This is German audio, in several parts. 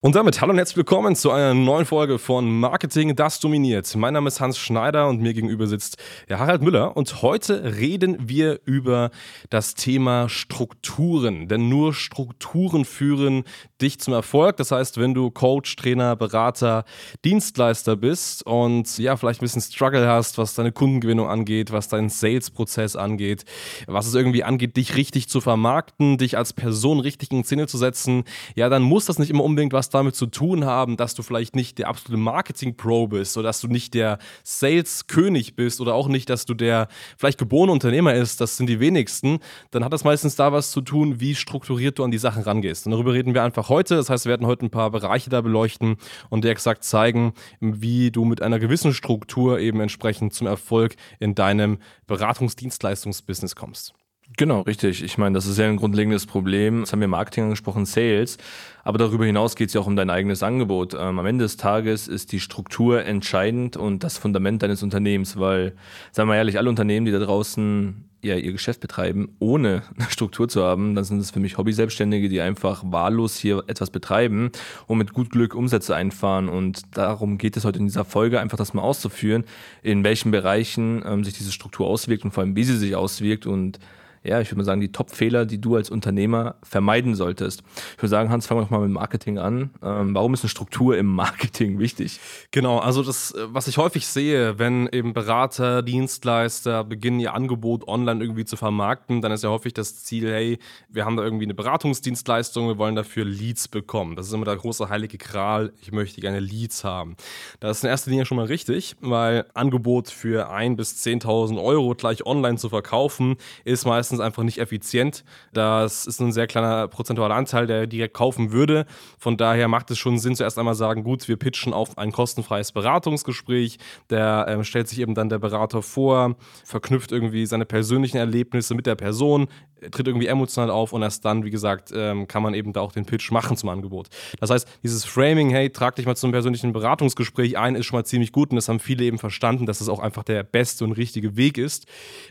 Und damit hallo und herzlich willkommen zu einer neuen Folge von Marketing, das dominiert. Mein Name ist Hans Schneider und mir gegenüber sitzt Harald Müller und heute reden wir über das Thema Strukturen. Denn nur Strukturen führen dich zum Erfolg. Das heißt, wenn du Coach, Trainer, Berater, Dienstleister bist und ja, vielleicht ein bisschen Struggle hast, was deine Kundengewinnung angeht, was deinen Sales-Prozess angeht, was es irgendwie angeht, dich richtig zu vermarkten, dich als Person richtig in Szene zu setzen, ja, dann muss das nicht immer unbedingt was damit zu tun haben, dass du vielleicht nicht der absolute Marketing-Pro bist oder dass du nicht der Sales-König bist oder auch nicht, dass du der vielleicht geborene Unternehmer ist, das sind die wenigsten, dann hat das meistens da was zu tun, wie strukturiert du an die Sachen rangehst. Und darüber reden wir einfach heute. Das heißt, wir werden heute ein paar Bereiche da beleuchten und dir exakt zeigen, wie du mit einer gewissen Struktur eben entsprechend zum Erfolg in deinem Beratungsdienstleistungsbusiness kommst. Genau, richtig. Ich meine, das ist ja ein grundlegendes Problem. Jetzt haben wir Marketing angesprochen, Sales. Aber darüber hinaus geht es ja auch um dein eigenes Angebot. Ähm, am Ende des Tages ist die Struktur entscheidend und das Fundament deines Unternehmens, weil, sagen wir ehrlich, alle Unternehmen, die da draußen ja, ihr Geschäft betreiben, ohne eine Struktur zu haben, dann sind es für mich Hobby-Selbstständige, die einfach wahllos hier etwas betreiben und mit gut Glück Umsätze einfahren. Und darum geht es heute in dieser Folge, einfach das mal auszuführen, in welchen Bereichen ähm, sich diese Struktur auswirkt und vor allem, wie sie sich auswirkt und ja, ich würde mal sagen, die Top-Fehler, die du als Unternehmer vermeiden solltest. Ich würde sagen, Hans, fangen wir doch mal mit Marketing an. Ähm, warum ist eine Struktur im Marketing wichtig? Genau, also das, was ich häufig sehe, wenn eben Berater, Dienstleister beginnen, ihr Angebot online irgendwie zu vermarkten, dann ist ja häufig das Ziel, hey, wir haben da irgendwie eine Beratungsdienstleistung, wir wollen dafür Leads bekommen. Das ist immer der große heilige Kral, ich möchte gerne Leads haben. Das ist in erster Linie schon mal richtig, weil Angebot für 1.000 bis 10.000 Euro gleich online zu verkaufen, ist meistens meistens einfach nicht effizient. Das ist ein sehr kleiner prozentualer Anteil, der direkt kaufen würde. Von daher macht es schon Sinn, zuerst einmal sagen, gut, wir pitchen auf ein kostenfreies Beratungsgespräch. Der äh, stellt sich eben dann der Berater vor, verknüpft irgendwie seine persönlichen Erlebnisse mit der Person, tritt irgendwie emotional auf und erst dann, wie gesagt, ähm, kann man eben da auch den Pitch machen zum Angebot. Das heißt, dieses Framing, hey, trag dich mal zum persönlichen Beratungsgespräch ein, ist schon mal ziemlich gut und das haben viele eben verstanden, dass das auch einfach der beste und richtige Weg ist.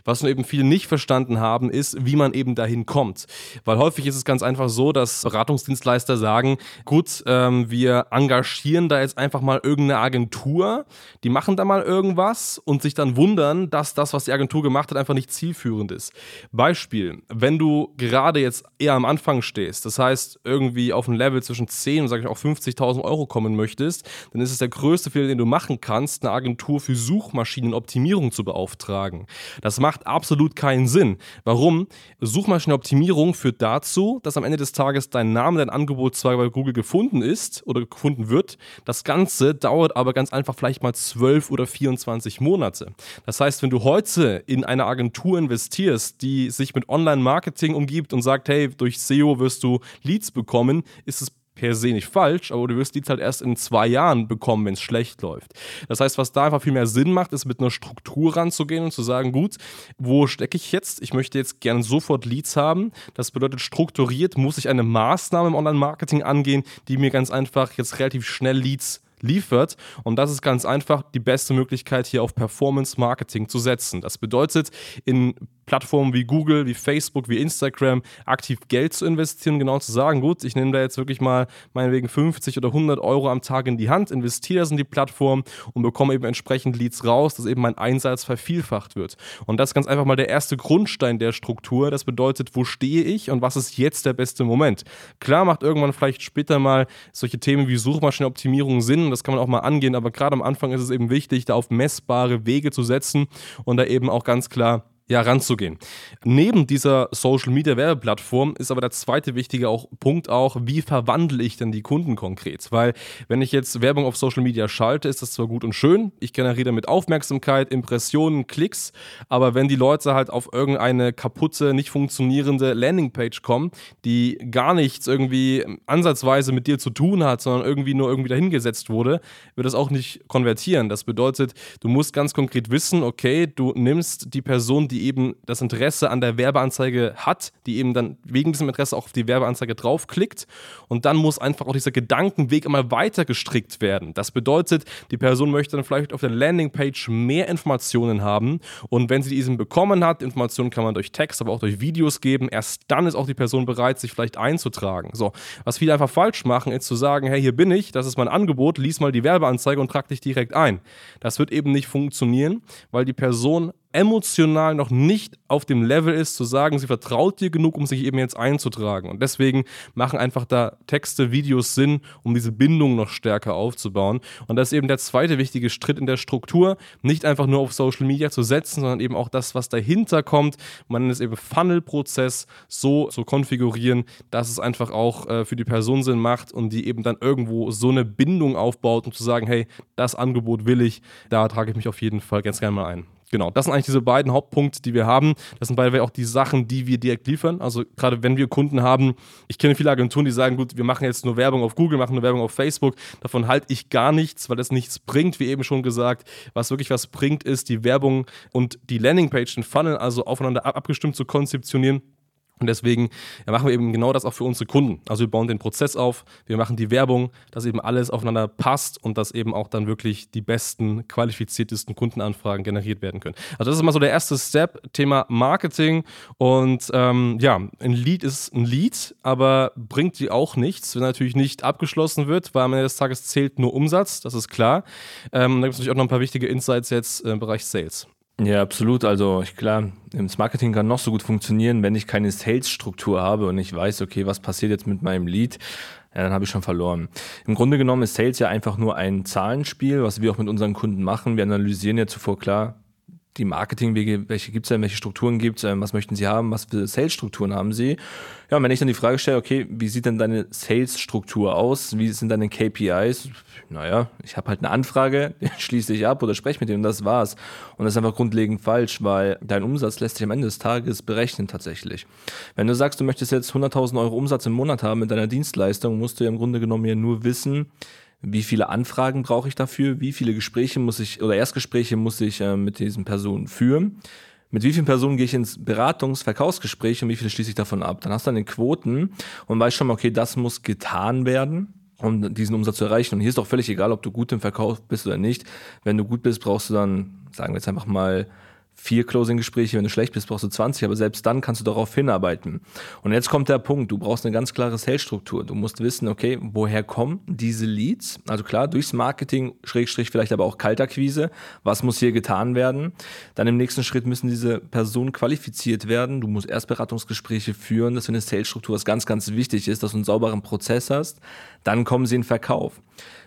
Was nur eben viele nicht verstanden haben, ist, wie man eben dahin kommt. Weil häufig ist es ganz einfach so, dass Beratungsdienstleister sagen, gut, ähm, wir engagieren da jetzt einfach mal irgendeine Agentur, die machen da mal irgendwas und sich dann wundern, dass das, was die Agentur gemacht hat, einfach nicht zielführend ist. Beispiel, wenn du gerade jetzt eher am Anfang stehst, das heißt irgendwie auf ein Level zwischen 10 und sage ich auch 50.000 Euro kommen möchtest, dann ist es der größte Fehler, den du machen kannst, eine Agentur für Suchmaschinenoptimierung zu beauftragen. Das macht absolut keinen Sinn. Warum? Suchmaschinenoptimierung führt dazu, dass am Ende des Tages dein Name, dein Angebot zwar bei Google gefunden ist oder gefunden wird. Das Ganze dauert aber ganz einfach vielleicht mal 12 oder 24 Monate. Das heißt, wenn du heute in eine Agentur investierst, die sich mit Online Marketing umgibt und sagt, hey, durch SEO wirst du Leads bekommen, ist es per se nicht falsch, aber du wirst Leads halt erst in zwei Jahren bekommen, wenn es schlecht läuft. Das heißt, was da einfach viel mehr Sinn macht, ist mit einer Struktur ranzugehen und zu sagen, gut, wo stecke ich jetzt? Ich möchte jetzt gerne sofort Leads haben. Das bedeutet, strukturiert muss ich eine Maßnahme im Online-Marketing angehen, die mir ganz einfach jetzt relativ schnell Leads liefert. Und das ist ganz einfach die beste Möglichkeit, hier auf Performance Marketing zu setzen. Das bedeutet, in Plattformen wie Google, wie Facebook, wie Instagram aktiv Geld zu investieren, genau zu sagen, gut, ich nehme da jetzt wirklich mal meinetwegen 50 oder 100 Euro am Tag in die Hand, investiere das in die Plattform und bekomme eben entsprechend Leads raus, dass eben mein Einsatz vervielfacht wird. Und das ist ganz einfach mal der erste Grundstein der Struktur. Das bedeutet, wo stehe ich und was ist jetzt der beste Moment? Klar macht irgendwann vielleicht später mal solche Themen wie Suchmaschinenoptimierung Sinn, das kann man auch mal angehen, aber gerade am Anfang ist es eben wichtig, da auf messbare Wege zu setzen und da eben auch ganz klar ja, ranzugehen. Neben dieser Social Media Werbeplattform ist aber der zweite wichtige auch, Punkt auch, wie verwandle ich denn die Kunden konkret? Weil wenn ich jetzt Werbung auf Social Media schalte, ist das zwar gut und schön, ich generiere damit Aufmerksamkeit, Impressionen, Klicks, aber wenn die Leute halt auf irgendeine kaputte, nicht funktionierende Landingpage kommen, die gar nichts irgendwie ansatzweise mit dir zu tun hat, sondern irgendwie nur irgendwie dahingesetzt wurde, wird das auch nicht konvertieren. Das bedeutet, du musst ganz konkret wissen, okay, du nimmst die Person, die die eben das Interesse an der Werbeanzeige hat, die eben dann wegen diesem Interesse auch auf die Werbeanzeige draufklickt. Und dann muss einfach auch dieser Gedankenweg immer weiter gestrickt werden. Das bedeutet, die Person möchte dann vielleicht auf der Landingpage mehr Informationen haben. Und wenn sie diesen bekommen hat, Informationen kann man durch Text, aber auch durch Videos geben, erst dann ist auch die Person bereit, sich vielleicht einzutragen. So, was viele einfach falsch machen, ist zu sagen, hey, hier bin ich, das ist mein Angebot, lies mal die Werbeanzeige und trag dich direkt ein. Das wird eben nicht funktionieren, weil die Person emotional noch nicht auf dem Level ist, zu sagen, sie vertraut dir genug, um sich eben jetzt einzutragen. Und deswegen machen einfach da Texte, Videos Sinn, um diese Bindung noch stärker aufzubauen. Und das ist eben der zweite wichtige Schritt in der Struktur, nicht einfach nur auf Social Media zu setzen, sondern eben auch das, was dahinter kommt. Man es eben Funnel-Prozess so zu konfigurieren, dass es einfach auch äh, für die Person Sinn macht und die eben dann irgendwo so eine Bindung aufbaut, um zu sagen, hey, das Angebot will ich, da trage ich mich auf jeden Fall ganz gerne mal ein. Genau, das sind eigentlich diese beiden Hauptpunkte, die wir haben. Das sind beide auch die Sachen, die wir direkt liefern. Also gerade wenn wir Kunden haben, ich kenne viele Agenturen, die sagen, gut, wir machen jetzt nur Werbung auf Google, machen nur Werbung auf Facebook. Davon halte ich gar nichts, weil das nichts bringt, wie eben schon gesagt. Was wirklich was bringt, ist die Werbung und die Landingpage, den Funnel, also aufeinander abgestimmt zu konzeptionieren und deswegen machen wir eben genau das auch für unsere Kunden. Also wir bauen den Prozess auf, wir machen die Werbung, dass eben alles aufeinander passt und dass eben auch dann wirklich die besten, qualifiziertesten Kundenanfragen generiert werden können. Also das ist mal so der erste Step, Thema Marketing. Und ähm, ja, ein Lead ist ein Lead, aber bringt dir auch nichts, wenn natürlich nicht abgeschlossen wird, weil am Ende des Tages zählt nur Umsatz, das ist klar. Ähm, da gibt es natürlich auch noch ein paar wichtige Insights jetzt im Bereich Sales. Ja, absolut. Also klar, das Marketing kann noch so gut funktionieren, wenn ich keine Sales-Struktur habe und ich weiß, okay, was passiert jetzt mit meinem Lead, ja, dann habe ich schon verloren. Im Grunde genommen ist Sales ja einfach nur ein Zahlenspiel, was wir auch mit unseren Kunden machen. Wir analysieren ja zuvor klar, die Marketingwege, welche gibt es denn, welche Strukturen gibt es, ähm, was möchten Sie haben, was für Sales-Strukturen haben Sie? Ja, und wenn ich dann die Frage stelle, okay, wie sieht denn deine Sales-Struktur aus? Wie sind deine KPIs? Naja, ich habe halt eine Anfrage, schließe ich ab oder spreche mit dem und das war's. Und das ist einfach grundlegend falsch, weil dein Umsatz lässt sich am Ende des Tages berechnen tatsächlich. Wenn du sagst, du möchtest jetzt 100.000 Euro Umsatz im Monat haben mit deiner Dienstleistung, musst du ja im Grunde genommen ja nur wissen, wie viele Anfragen brauche ich dafür, wie viele Gespräche muss ich oder Erstgespräche muss ich äh, mit diesen Personen führen, mit wie vielen Personen gehe ich ins Beratungs-, Verkaufsgespräch und wie viele schließe ich davon ab. Dann hast du dann den Quoten und weißt schon mal, okay, das muss getan werden um diesen Umsatz zu erreichen. Und hier ist auch völlig egal, ob du gut im Verkauf bist oder nicht. Wenn du gut bist, brauchst du dann, sagen wir jetzt einfach mal, vier Closing-Gespräche, wenn du schlecht bist, brauchst du 20, aber selbst dann kannst du darauf hinarbeiten. Und jetzt kommt der Punkt, du brauchst eine ganz klare Sales-Struktur. Du musst wissen, okay, woher kommen diese Leads? Also klar, durchs Marketing, Schrägstrich vielleicht aber auch Kaltakquise. Was muss hier getan werden? Dann im nächsten Schritt müssen diese Personen qualifiziert werden. Du musst Erstberatungsgespräche führen. Das ist eine Sales-Struktur, was ganz, ganz wichtig ist, dass du einen sauberen Prozess hast. Dann kommen sie in Verkauf.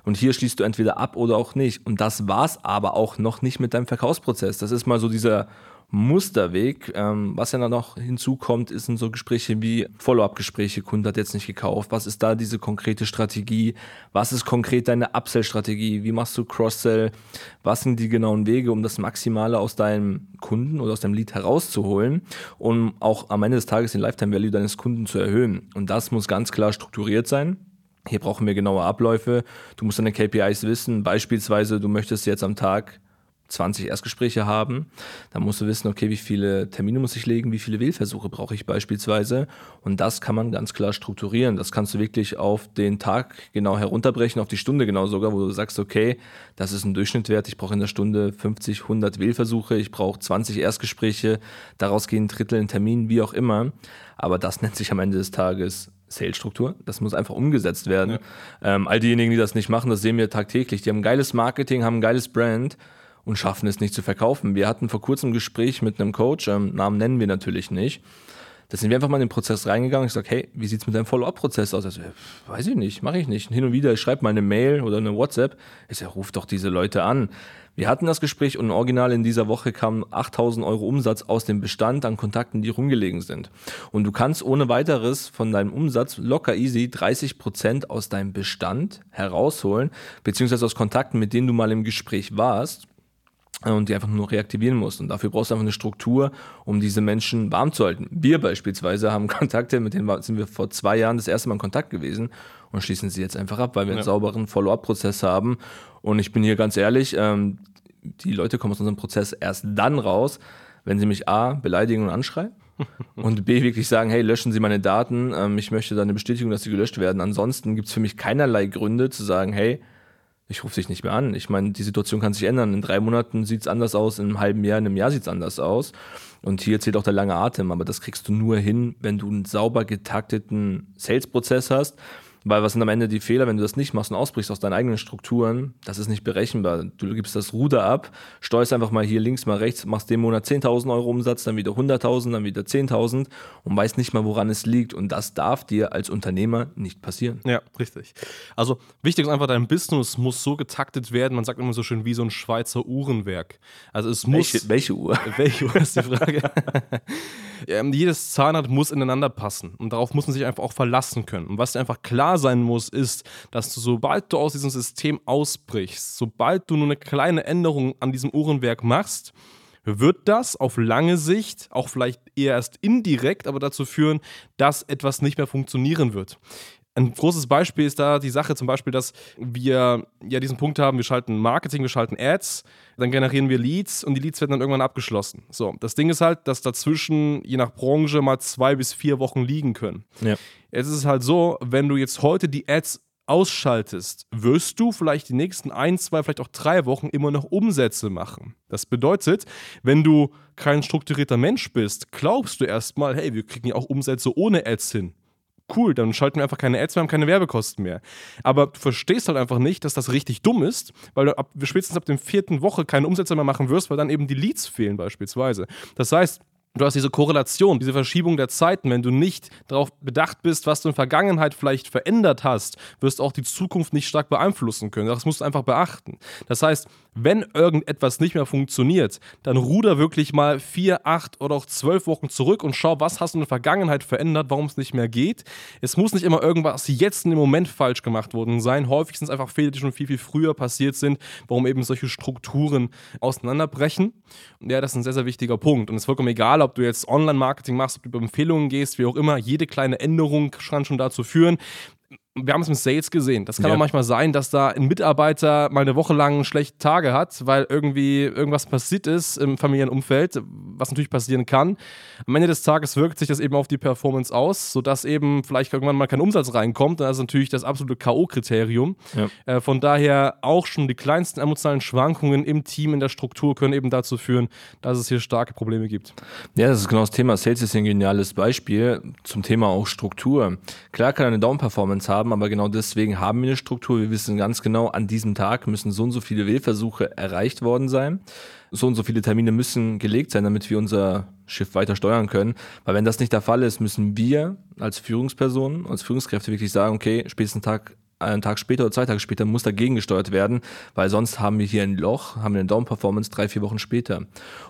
Und hier schließt du entweder ab oder auch nicht. Und das war's aber auch noch nicht mit deinem Verkaufsprozess. Das ist mal so dieser Musterweg. Ähm, was ja dann noch hinzukommt, sind so Gespräche wie Follow-up-Gespräche. Kunde hat jetzt nicht gekauft. Was ist da diese konkrete Strategie? Was ist konkret deine Upsell-Strategie? Wie machst du Cross-Sell? Was sind die genauen Wege, um das Maximale aus deinem Kunden oder aus deinem Lead herauszuholen, um auch am Ende des Tages den Lifetime-Value deines Kunden zu erhöhen? Und das muss ganz klar strukturiert sein. Hier brauchen wir genaue Abläufe. Du musst deine KPIs wissen. Beispielsweise, du möchtest jetzt am Tag 20 Erstgespräche haben. Dann musst du wissen, okay, wie viele Termine muss ich legen, wie viele Wählversuche brauche ich beispielsweise. Und das kann man ganz klar strukturieren. Das kannst du wirklich auf den Tag genau herunterbrechen, auf die Stunde genau sogar, wo du sagst, okay, das ist ein Durchschnittwert. Ich brauche in der Stunde 50, 100 Wählversuche. Ich brauche 20 Erstgespräche. Daraus gehen Drittel in Termin, wie auch immer. Aber das nennt sich am Ende des Tages Sales-Struktur. Das muss einfach umgesetzt werden. Ja. Ähm, all diejenigen, die das nicht machen, das sehen wir tagtäglich. Die haben ein geiles Marketing, haben ein geiles Brand und schaffen es nicht zu verkaufen. Wir hatten vor kurzem ein Gespräch mit einem Coach, ähm, Namen nennen wir natürlich nicht. Da sind wir einfach mal in den Prozess reingegangen. Ich sage, hey, wie sieht es mit deinem Follow-up-Prozess aus? Also, weiß ich nicht, mache ich nicht. Hin und wieder, ich schreibe mal eine Mail oder eine WhatsApp. Ich sage, ruf doch diese Leute an. Wir hatten das Gespräch und original in dieser Woche kamen 8000 Euro Umsatz aus dem Bestand an Kontakten, die rumgelegen sind. Und du kannst ohne weiteres von deinem Umsatz locker easy 30 Prozent aus deinem Bestand herausholen, beziehungsweise aus Kontakten, mit denen du mal im Gespräch warst und die einfach nur reaktivieren musst. Und dafür brauchst du einfach eine Struktur, um diese Menschen warm zu halten. Wir beispielsweise haben Kontakte, mit denen sind wir vor zwei Jahren das erste Mal in Kontakt gewesen und schließen sie jetzt einfach ab, weil wir ja. einen sauberen Follow-up-Prozess haben. Und ich bin hier ganz ehrlich, ähm, die Leute kommen aus unserem Prozess erst dann raus, wenn sie mich A, beleidigen und anschreien und B, wirklich sagen, hey, löschen Sie meine Daten, ähm, ich möchte da eine Bestätigung, dass sie gelöscht werden. Ansonsten gibt es für mich keinerlei Gründe zu sagen, hey, ich rufe dich nicht mehr an. Ich meine, die Situation kann sich ändern. In drei Monaten sieht es anders aus, in einem halben Jahr, in einem Jahr sieht es anders aus. Und hier zählt auch der lange Atem, aber das kriegst du nur hin, wenn du einen sauber getakteten Sales-Prozess hast weil was sind am Ende die Fehler, wenn du das nicht machst und ausbrichst aus deinen eigenen Strukturen? Das ist nicht berechenbar. Du gibst das Ruder ab, steuerst einfach mal hier links, mal rechts, machst den Monat 10.000 Euro Umsatz, dann wieder 100.000, dann wieder 10.000 und weißt nicht mal, woran es liegt. Und das darf dir als Unternehmer nicht passieren. Ja, richtig. Also wichtig ist einfach, dein Business muss so getaktet werden, man sagt immer so schön wie so ein Schweizer Uhrenwerk. Also es muss. Welche, welche Uhr? Welche Uhr ist die Frage? ähm, jedes Zahnrad muss ineinander passen und darauf muss man sich einfach auch verlassen können. Und was dir einfach klar sein muss, ist, dass du, sobald du aus diesem System ausbrichst, sobald du nur eine kleine Änderung an diesem Uhrenwerk machst, wird das auf lange Sicht, auch vielleicht eher erst indirekt, aber dazu führen, dass etwas nicht mehr funktionieren wird. Ein großes Beispiel ist da die Sache zum Beispiel, dass wir ja diesen Punkt haben, wir schalten Marketing, wir schalten Ads, dann generieren wir Leads und die Leads werden dann irgendwann abgeschlossen. So, das Ding ist halt, dass dazwischen je nach Branche mal zwei bis vier Wochen liegen können. Ja. Jetzt ist es halt so, wenn du jetzt heute die Ads ausschaltest, wirst du vielleicht die nächsten ein, zwei, vielleicht auch drei Wochen immer noch Umsätze machen. Das bedeutet, wenn du kein strukturierter Mensch bist, glaubst du erstmal, hey, wir kriegen ja auch Umsätze ohne Ads hin cool, dann schalten wir einfach keine Ads mehr, haben keine Werbekosten mehr. Aber du verstehst halt einfach nicht, dass das richtig dumm ist, weil du ab, spätestens ab der vierten Woche keine Umsätze mehr machen wirst, weil dann eben die Leads fehlen beispielsweise. Das heißt, Du hast diese Korrelation, diese Verschiebung der Zeiten. Wenn du nicht darauf bedacht bist, was du in der Vergangenheit vielleicht verändert hast, wirst du auch die Zukunft nicht stark beeinflussen können. Das musst du einfach beachten. Das heißt, wenn irgendetwas nicht mehr funktioniert, dann ruder wirklich mal vier, acht oder auch zwölf Wochen zurück und schau, was hast du in der Vergangenheit verändert, warum es nicht mehr geht. Es muss nicht immer irgendwas jetzt in dem Moment falsch gemacht worden sein. Häufig sind es einfach Fehler, die schon viel, viel früher passiert sind, warum eben solche Strukturen auseinanderbrechen. Und ja, das ist ein sehr, sehr wichtiger Punkt. Und es ist vollkommen egal, ob du jetzt Online-Marketing machst, ob du über Empfehlungen gehst, wie auch immer. Jede kleine Änderung kann schon dazu führen, wir haben es mit Sales gesehen. Das kann ja. auch manchmal sein, dass da ein Mitarbeiter mal eine Woche lang schlechte Tage hat, weil irgendwie irgendwas passiert ist im Familienumfeld, was natürlich passieren kann. Am Ende des Tages wirkt sich das eben auf die Performance aus, sodass eben vielleicht irgendwann mal kein Umsatz reinkommt. Das ist natürlich das absolute K.O.-Kriterium. Ja. Äh, von daher auch schon die kleinsten emotionalen Schwankungen im Team, in der Struktur können eben dazu führen, dass es hier starke Probleme gibt. Ja, das ist genau das Thema. Sales ist ein geniales Beispiel zum Thema auch Struktur. Klar kann eine Down-Performance haben, haben, aber genau deswegen haben wir eine Struktur. Wir wissen ganz genau, an diesem Tag müssen so und so viele Wählversuche erreicht worden sein. So und so viele Termine müssen gelegt sein, damit wir unser Schiff weiter steuern können. Weil wenn das nicht der Fall ist, müssen wir als Führungspersonen, als Führungskräfte wirklich sagen, okay, spätestens Tag einen Tag später oder zwei Tage später muss dagegen gesteuert werden, weil sonst haben wir hier ein Loch, haben wir eine Down-Performance drei, vier Wochen später.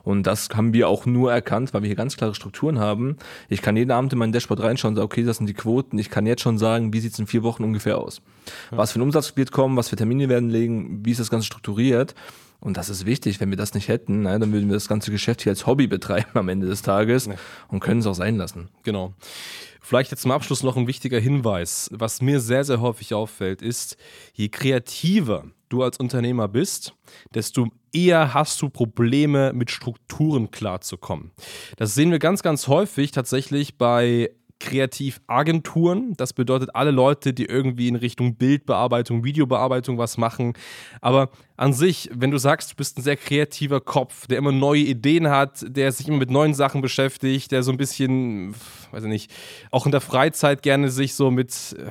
Und das haben wir auch nur erkannt, weil wir hier ganz klare Strukturen haben. Ich kann jeden Abend in mein Dashboard reinschauen und sagen, okay, das sind die Quoten. Ich kann jetzt schon sagen, wie sieht es in vier Wochen ungefähr aus? Ja. Was für ein Umsatz wird kommen, was für Termine werden legen, wie ist das Ganze strukturiert? Und das ist wichtig. Wenn wir das nicht hätten, na, dann würden wir das ganze Geschäft hier als Hobby betreiben am Ende des Tages ja. und können es auch sein lassen. Genau. Vielleicht jetzt zum Abschluss noch ein wichtiger Hinweis. Was mir sehr, sehr häufig auffällt, ist, je kreativer du als Unternehmer bist, desto eher hast du Probleme mit Strukturen klarzukommen. Das sehen wir ganz, ganz häufig tatsächlich bei Kreativagenturen. Das bedeutet alle Leute, die irgendwie in Richtung Bildbearbeitung, Videobearbeitung was machen. Aber an sich, wenn du sagst, du bist ein sehr kreativer Kopf, der immer neue Ideen hat, der sich immer mit neuen Sachen beschäftigt, der so ein bisschen, weiß ich nicht, auch in der Freizeit gerne sich so mit äh,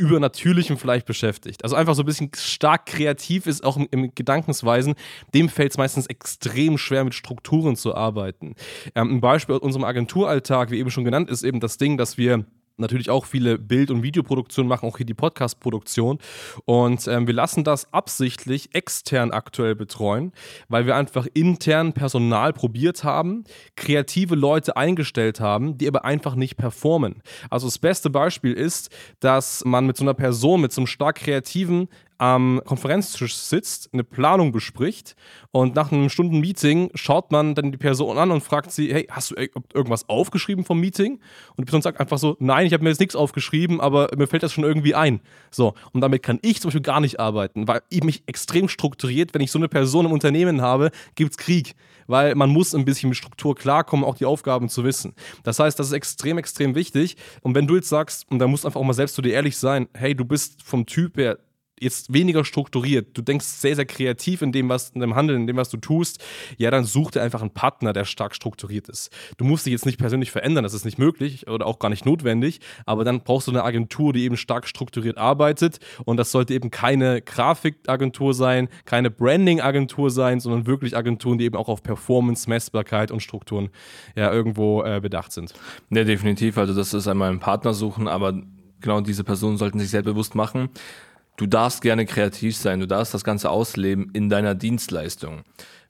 Übernatürlichem vielleicht beschäftigt. Also einfach so ein bisschen stark kreativ ist, auch im, im Gedankensweisen, dem fällt es meistens extrem schwer, mit Strukturen zu arbeiten. Ähm, ein Beispiel aus unserem Agenturalltag, wie eben schon genannt, ist eben das Ding, dass wir natürlich auch viele Bild- und Videoproduktionen machen, auch hier die Podcast-Produktion. Und ähm, wir lassen das absichtlich extern aktuell betreuen, weil wir einfach intern Personal probiert haben, kreative Leute eingestellt haben, die aber einfach nicht performen. Also das beste Beispiel ist, dass man mit so einer Person, mit so einem stark kreativen am Konferenztisch sitzt, eine Planung bespricht und nach einem Stunden Meeting schaut man dann die Person an und fragt sie, hey, hast du irgendwas aufgeschrieben vom Meeting? Und die Person sagt einfach so, nein, ich habe mir jetzt nichts aufgeschrieben, aber mir fällt das schon irgendwie ein. So, und damit kann ich zum Beispiel gar nicht arbeiten, weil ich mich extrem strukturiert, wenn ich so eine Person im Unternehmen habe, gibt es Krieg weil man muss ein bisschen mit Struktur klarkommen, auch die Aufgaben zu wissen. Das heißt, das ist extrem, extrem wichtig. Und wenn du jetzt sagst, und da musst du einfach auch mal selbst zu dir ehrlich sein, hey, du bist vom Typ her jetzt weniger strukturiert, du denkst sehr, sehr kreativ in dem, was, in dem Handeln, in dem, was du tust, ja, dann such dir einfach einen Partner, der stark strukturiert ist. Du musst dich jetzt nicht persönlich verändern, das ist nicht möglich oder auch gar nicht notwendig, aber dann brauchst du eine Agentur, die eben stark strukturiert arbeitet und das sollte eben keine Grafikagentur sein, keine Branding-Agentur sein, sondern wirklich Agenturen, die eben auch auf Performance, Messbarkeit und Strukturen ja irgendwo äh, bedacht sind. Ja, definitiv. Also das ist einmal einen Partner suchen, aber genau diese Personen sollten sich sehr bewusst machen, Du darfst gerne kreativ sein, du darfst das Ganze ausleben in deiner Dienstleistung.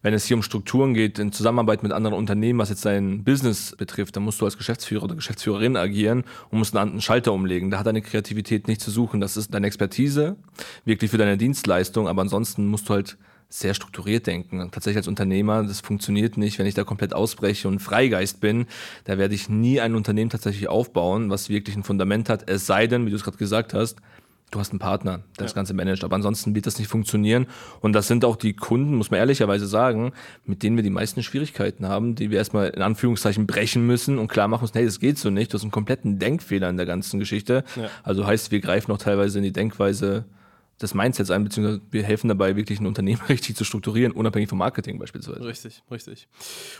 Wenn es hier um Strukturen geht, in Zusammenarbeit mit anderen Unternehmen, was jetzt dein Business betrifft, dann musst du als Geschäftsführer oder Geschäftsführerin agieren und musst einen Schalter umlegen. Da hat deine Kreativität nicht zu suchen. Das ist deine Expertise, wirklich für deine Dienstleistung, aber ansonsten musst du halt sehr strukturiert denken. Tatsächlich als Unternehmer, das funktioniert nicht, wenn ich da komplett ausbreche und Freigeist bin, da werde ich nie ein Unternehmen tatsächlich aufbauen, was wirklich ein Fundament hat, es sei denn, wie du es gerade gesagt hast, du hast einen Partner, der ja. das Ganze managt. Aber ansonsten wird das nicht funktionieren. Und das sind auch die Kunden, muss man ehrlicherweise sagen, mit denen wir die meisten Schwierigkeiten haben, die wir erstmal in Anführungszeichen brechen müssen und klar machen müssen, hey, das geht so nicht. Du hast einen kompletten Denkfehler in der ganzen Geschichte. Ja. Also heißt, wir greifen auch teilweise in die Denkweise des Mindsets ein, beziehungsweise wir helfen dabei, wirklich ein Unternehmen richtig zu strukturieren, unabhängig vom Marketing beispielsweise. Richtig, richtig.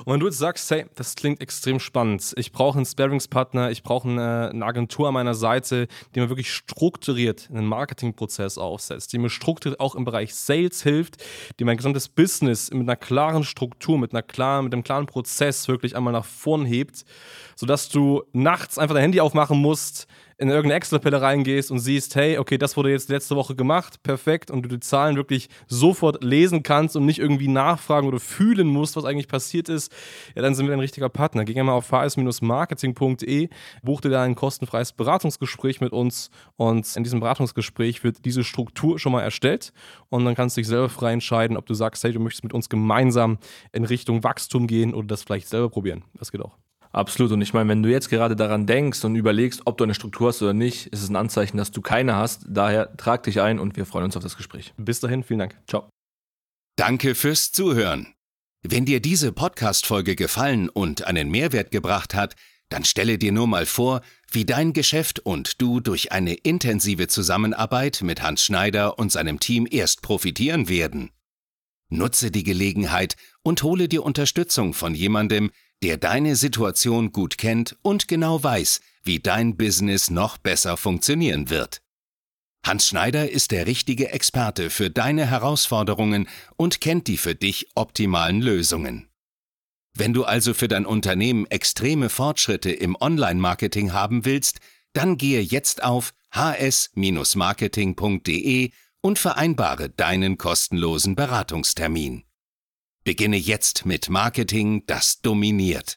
Und wenn du jetzt sagst, hey, das klingt extrem spannend, ich brauche einen Sparringspartner, ich brauche eine, eine, Agentur an meiner Seite, die mir wirklich strukturiert einen Marketingprozess aufsetzt, die mir strukturiert auch im Bereich Sales hilft, die mein gesamtes Business mit einer klaren Struktur, mit einer klaren, mit einem klaren Prozess wirklich einmal nach vorn hebt, sodass du nachts einfach dein Handy aufmachen musst, in irgendeine Excel-Tabelle reingehst und siehst, hey, okay, das wurde jetzt letzte Woche gemacht, perfekt, und du die Zahlen wirklich sofort lesen kannst und nicht irgendwie nachfragen oder fühlen musst, was eigentlich passiert ist, ja, dann sind wir ein richtiger Partner. Geh mal auf hs-marketing.de, buch dir da ein kostenfreies Beratungsgespräch mit uns und in diesem Beratungsgespräch wird diese Struktur schon mal erstellt und dann kannst du dich selber frei entscheiden, ob du sagst, hey, du möchtest mit uns gemeinsam in Richtung Wachstum gehen oder das vielleicht selber probieren. Das geht auch. Absolut. Und ich meine, wenn du jetzt gerade daran denkst und überlegst, ob du eine Struktur hast oder nicht, ist es ein Anzeichen, dass du keine hast. Daher trag dich ein und wir freuen uns auf das Gespräch. Bis dahin, vielen Dank. Ciao. Danke fürs Zuhören. Wenn dir diese Podcast-Folge gefallen und einen Mehrwert gebracht hat, dann stelle dir nur mal vor, wie dein Geschäft und du durch eine intensive Zusammenarbeit mit Hans Schneider und seinem Team erst profitieren werden. Nutze die Gelegenheit und hole dir Unterstützung von jemandem, der deine Situation gut kennt und genau weiß, wie dein Business noch besser funktionieren wird. Hans Schneider ist der richtige Experte für deine Herausforderungen und kennt die für dich optimalen Lösungen. Wenn du also für dein Unternehmen extreme Fortschritte im Online-Marketing haben willst, dann gehe jetzt auf hs-marketing.de und vereinbare deinen kostenlosen Beratungstermin. Beginne jetzt mit Marketing, das dominiert.